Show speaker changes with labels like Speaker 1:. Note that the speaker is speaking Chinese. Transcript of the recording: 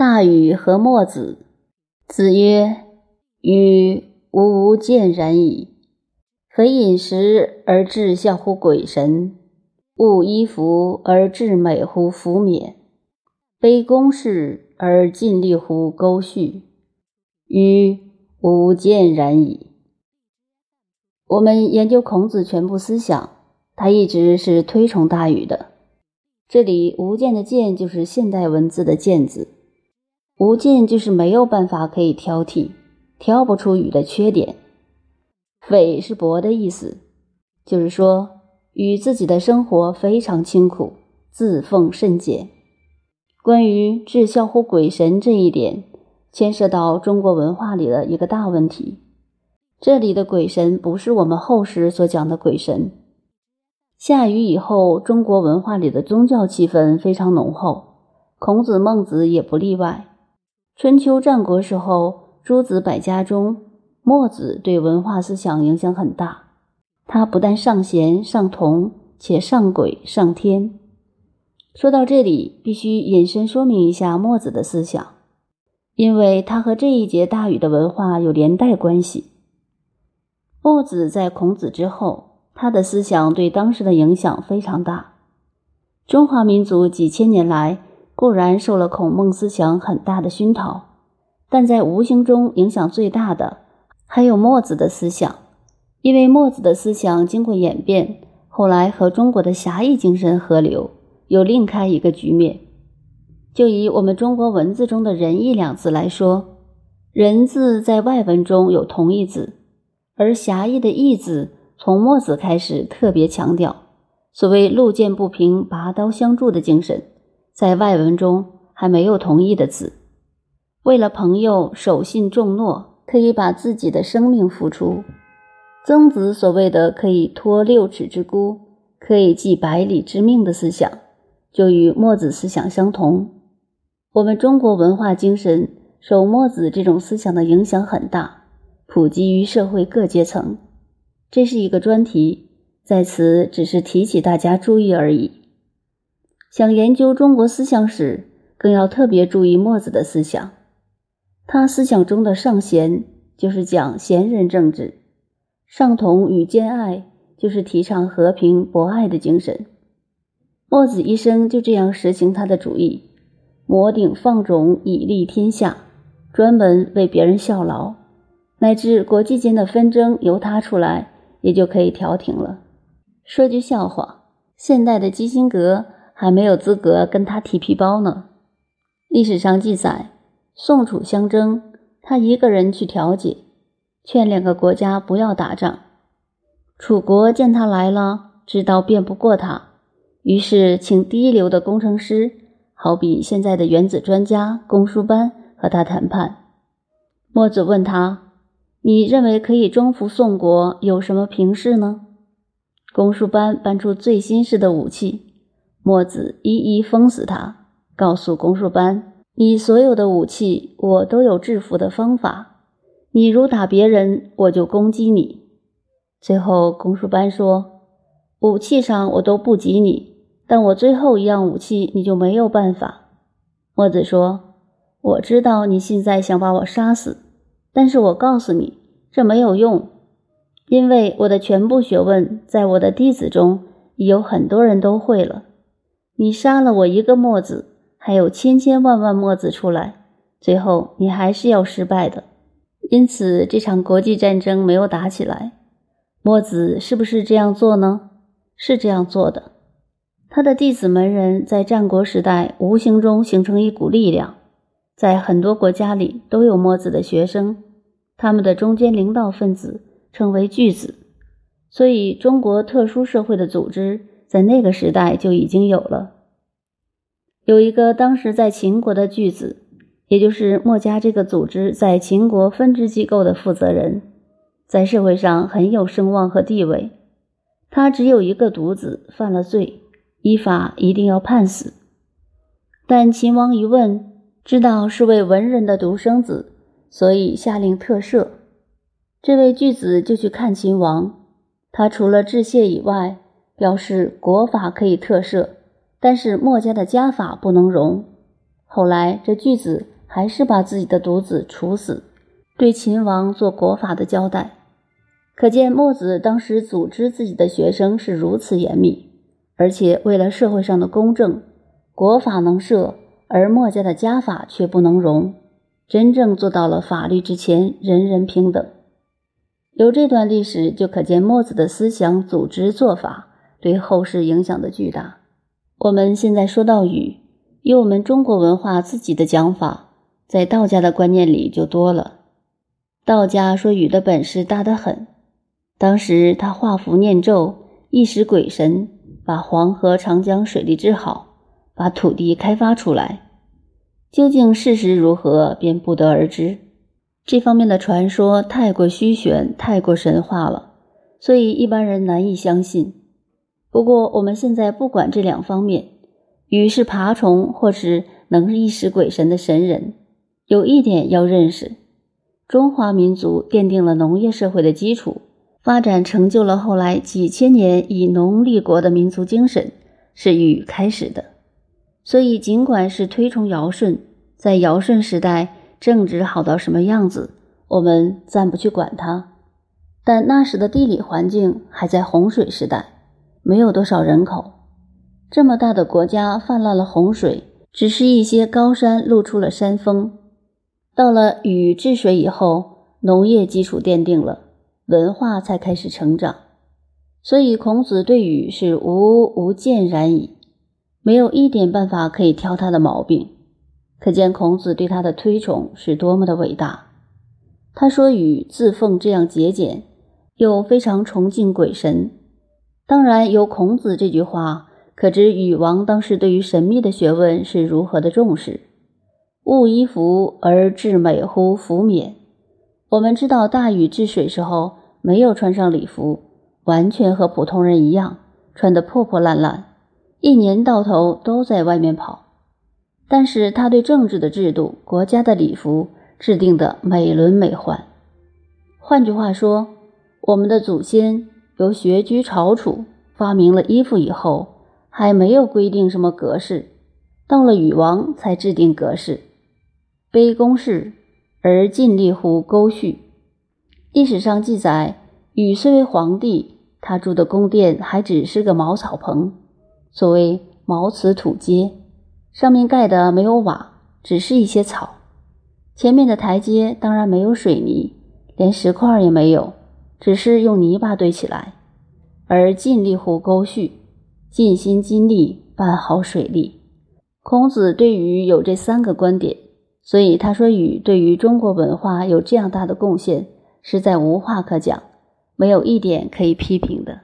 Speaker 1: 大禹和墨子。子曰：“禹吾无见然矣。非饮食而致孝乎鬼神，勿衣服而致美乎服冕，卑公事而尽力乎沟绪。禹无见然矣。”我们研究孔子全部思想，他一直是推崇大禹的。这里“无见”的“见”就是现代文字的“见”字。无尽就是没有办法可以挑剔，挑不出雨的缺点。匪是薄的意思，就是说禹自己的生活非常清苦，自奉甚简。关于至孝乎鬼神这一点，牵涉到中国文化里的一个大问题。这里的鬼神不是我们后世所讲的鬼神。下雨以后，中国文化里的宗教气氛非常浓厚，孔子、孟子也不例外。春秋战国时候，诸子百家中，墨子对文化思想影响很大。他不但上贤上同，且上鬼上天。说到这里，必须引申说明一下墨子的思想，因为他和这一节大禹的文化有连带关系。墨子在孔子之后，他的思想对当时的影响非常大。中华民族几千年来。固然受了孔孟思想很大的熏陶，但在无形中影响最大的还有墨子的思想，因为墨子的思想经过演变，后来和中国的侠义精神合流，又另开一个局面。就以我们中国文字中的仁义两字来说，仁字在外文中有同义字，而侠义的义字从墨子开始特别强调，所谓路见不平拔刀相助的精神。在外文中还没有同义的字。为了朋友守信重诺，可以把自己的生命付出。曾子所谓的可以托六尺之孤，可以寄百里之命的思想，就与墨子思想相同。我们中国文化精神受墨子这种思想的影响很大，普及于社会各阶层。这是一个专题，在此只是提起大家注意而已。想研究中国思想史，更要特别注意墨子的思想。他思想中的尚贤就是讲贤人政治，尚同与兼爱就是提倡和平博爱的精神。墨子一生就这样实行他的主义：摩顶放踵以利天下，专门为别人效劳，乃至国际间的纷争由他出来，也就可以调停了。说句笑话，现代的基辛格。还没有资格跟他提皮包呢。历史上记载，宋楚相争，他一个人去调解，劝两个国家不要打仗。楚国见他来了，知道辩不过他，于是请第一流的工程师，好比现在的原子专家龚书班和他谈判。墨子问他：“你认为可以征服宋国，有什么凭事呢？”公输班搬出最新式的武器。墨子一一封死他，告诉公输班：“你所有的武器，我都有制服的方法。你如打别人，我就攻击你。”最后，公输班说：“武器上我都不及你，但我最后一样武器你就没有办法。”墨子说：“我知道你现在想把我杀死，但是我告诉你，这没有用，因为我的全部学问在我的弟子中已有很多人都会了。”你杀了我一个墨子，还有千千万万墨子出来，最后你还是要失败的。因此，这场国际战争没有打起来。墨子是不是这样做呢？是这样做的。他的弟子门人在战国时代无形中形成一股力量，在很多国家里都有墨子的学生，他们的中间领导分子称为巨子。所以，中国特殊社会的组织。在那个时代就已经有了，有一个当时在秦国的巨子，也就是墨家这个组织在秦国分支机构的负责人，在社会上很有声望和地位。他只有一个独子，犯了罪，依法一定要判死。但秦王一问，知道是位文人的独生子，所以下令特赦。这位巨子就去看秦王，他除了致谢以外。表示国法可以特赦，但是墨家的家法不能容。后来这巨子还是把自己的独子处死，对秦王做国法的交代。可见墨子当时组织自己的学生是如此严密，而且为了社会上的公正，国法能赦，而墨家的家法却不能容，真正做到了法律之前人人平等。由这段历史，就可见墨子的思想组织做法对后世影响的巨大。我们现在说到禹，以我们中国文化自己的讲法，在道家的观念里就多了。道家说禹的本事大得很。当时他画符念咒，一时鬼神，把黄河、长江水利治好，把土地开发出来。究竟事实如何，便不得而知。这方面的传说太过虚玄，太过神话了，所以一般人难以相信。不过我们现在不管这两方面，禹是爬虫，或是能一时鬼神的神人，有一点要认识：中华民族奠定了农业社会的基础。发展成就了后来几千年以农立国的民族精神，是禹开始的。所以，尽管是推崇尧舜，在尧舜时代政治好到什么样子，我们暂不去管它。但那时的地理环境还在洪水时代，没有多少人口，这么大的国家泛滥了洪水，只是一些高山露出了山峰。到了禹治水以后，农业基础奠定了。文化才开始成长，所以孔子对禹是无无见然矣，没有一点办法可以挑他的毛病。可见孔子对他的推崇是多么的伟大。他说禹自奉这样节俭，又非常崇敬鬼神。当然，由孔子这句话可知禹王当时对于神秘的学问是如何的重视。勿衣服而至美乎服冕。我们知道大禹治水时候。没有穿上礼服，完全和普通人一样，穿得破破烂烂，一年到头都在外面跑。但是他对政治的制度、国家的礼服制定的美轮美奂。换句话说，我们的祖先由学居朝楚发明了衣服以后，还没有规定什么格式，到了禹王才制定格式，卑宫室而尽力乎沟序。历史上记载，禹虽为皇帝，他住的宫殿还只是个茅草棚，所谓茅茨土阶，上面盖的没有瓦，只是一些草。前面的台阶当然没有水泥，连石块也没有，只是用泥巴堆起来。而尽力乎沟序，尽心尽力办好水利。孔子对禹有这三个观点，所以他说禹对于中国文化有这样大的贡献。实在无话可讲，没有一点可以批评的。